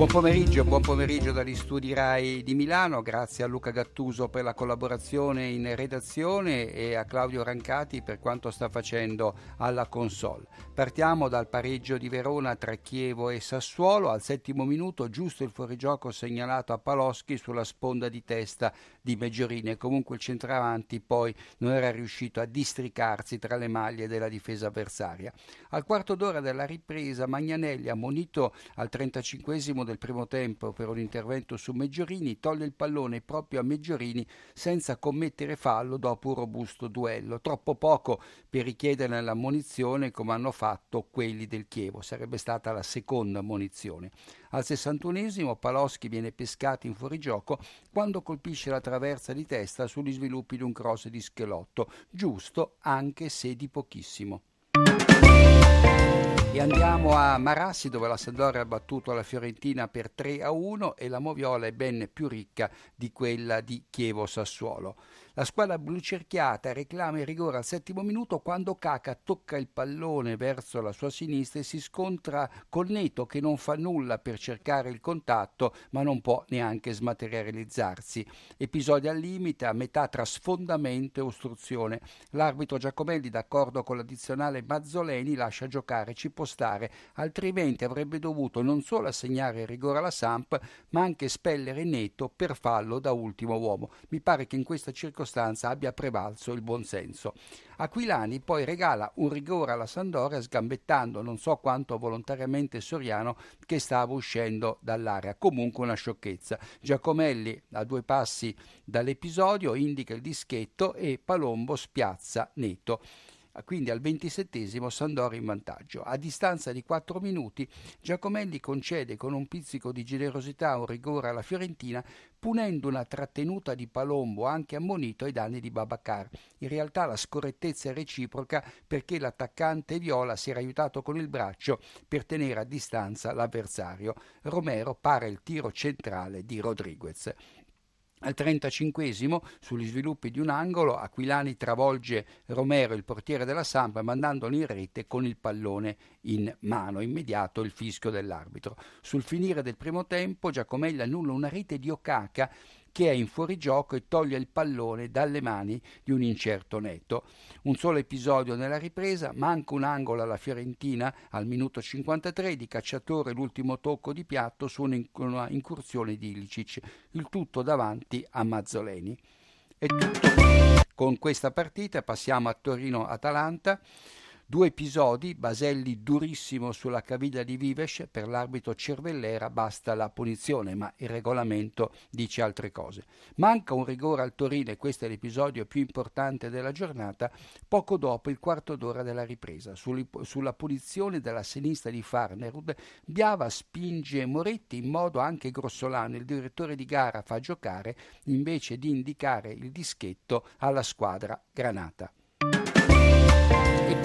Buon pomeriggio, buon pomeriggio dagli studi RAI di Milano, grazie a Luca Gattuso per la collaborazione in redazione e a Claudio Rancati per quanto sta facendo alla console. Partiamo dal pareggio di Verona tra Chievo e Sassuolo, al settimo minuto giusto il fuorigioco segnalato a Paloschi sulla sponda di testa di Meggiorini e comunque il centravanti poi non era riuscito a districarsi tra le maglie della difesa avversaria. Al quarto d'ora della ripresa Magnanelli, ammonito al 35 del primo tempo per un intervento su Meggiorini, toglie il pallone proprio a Meggiorini senza commettere fallo dopo un robusto duello, troppo poco per richiedere l'ammonizione come hanno fatto quelli del Chievo, sarebbe stata la seconda ammonizione. Al 61esimo Paloschi viene pescato in fuorigioco quando colpisce la traversa di testa sugli sviluppi di un cross di Schelotto, giusto anche se di pochissimo. E andiamo a Marassi dove la Sampdoria ha battuto la Fiorentina per 3 a 1 e la Moviola è ben più ricca di quella di Chievo Sassuolo. La squadra blu cerchiata reclama il rigore al settimo minuto quando Caca tocca il pallone verso la sua sinistra e si scontra con Neto che non fa nulla per cercare il contatto ma non può neanche smaterializzarsi. Episodio al limite a metà tra sfondamento e ostruzione. L'arbitro Giacomelli d'accordo con l'addizionale Mazzoleni lascia giocare, ci può stare, altrimenti avrebbe dovuto non solo assegnare il rigore alla Samp ma anche spellere Neto per fallo da ultimo uomo. Mi pare che in questa circostanza circostanza abbia prevalso il buonsenso. Aquilani poi regala un rigore alla Sandoria sgambettando non so quanto volontariamente Soriano che stava uscendo dall'area. Comunque una sciocchezza. Giacomelli a due passi dall'episodio indica il dischetto e Palombo spiazza netto. Quindi al ventisettesimo Sandori in vantaggio. A distanza di quattro minuti Giacomelli concede con un pizzico di generosità un rigore alla Fiorentina punendo una trattenuta di Palombo anche ammonito ai danni di Babacar. In realtà la scorrettezza è reciproca perché l'attaccante Viola si era aiutato con il braccio per tenere a distanza l'avversario. Romero para il tiro centrale di Rodriguez. Al 35 sugli sviluppi di un angolo, Aquilani travolge Romero, il portiere della Sampa, mandandolo in rete con il pallone in mano. Immediato il fischio dell'arbitro. Sul finire del primo tempo, Giacomelli annulla una rete di Okaka che è in fuorigioco e toglie il pallone dalle mani di un incerto netto. Un solo episodio nella ripresa, manca un angolo alla Fiorentina al minuto 53 di cacciatore l'ultimo tocco di piatto su una incursione di Ilicic, il tutto davanti a Mazzoleni. È tutto. Con questa partita passiamo a Torino-Atalanta. Due episodi, Baselli durissimo sulla caviglia di Vives, per l'arbitro Cervellera basta la punizione, ma il regolamento dice altre cose. Manca un rigore al Torino, e questo è l'episodio più importante della giornata, poco dopo il quarto d'ora della ripresa. Sulla punizione della sinistra di Farnerud, Biava spinge Moretti in modo anche grossolano, il direttore di gara fa giocare invece di indicare il dischetto alla squadra granata.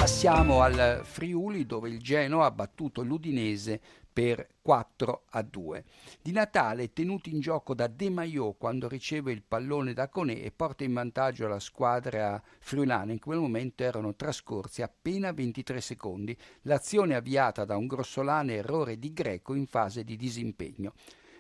Passiamo al Friuli dove il Genoa ha battuto l'Udinese per 4 a 2. Di Natale tenuti in gioco da De Maio quando riceve il pallone da Conè e porta in vantaggio la squadra friulana. In quel momento erano trascorsi appena 23 secondi. L'azione avviata da un grossolane errore di Greco in fase di disimpegno.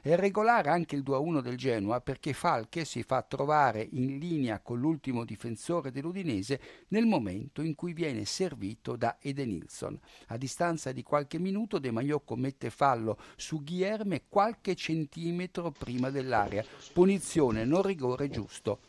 È regolare anche il 2-1 del Genoa perché Falche si fa trovare in linea con l'ultimo difensore dell'Udinese nel momento in cui viene servito da Edenilson. A distanza di qualche minuto De Maio commette fallo su Guilherme qualche centimetro prima dell'area. Punizione non rigore giusto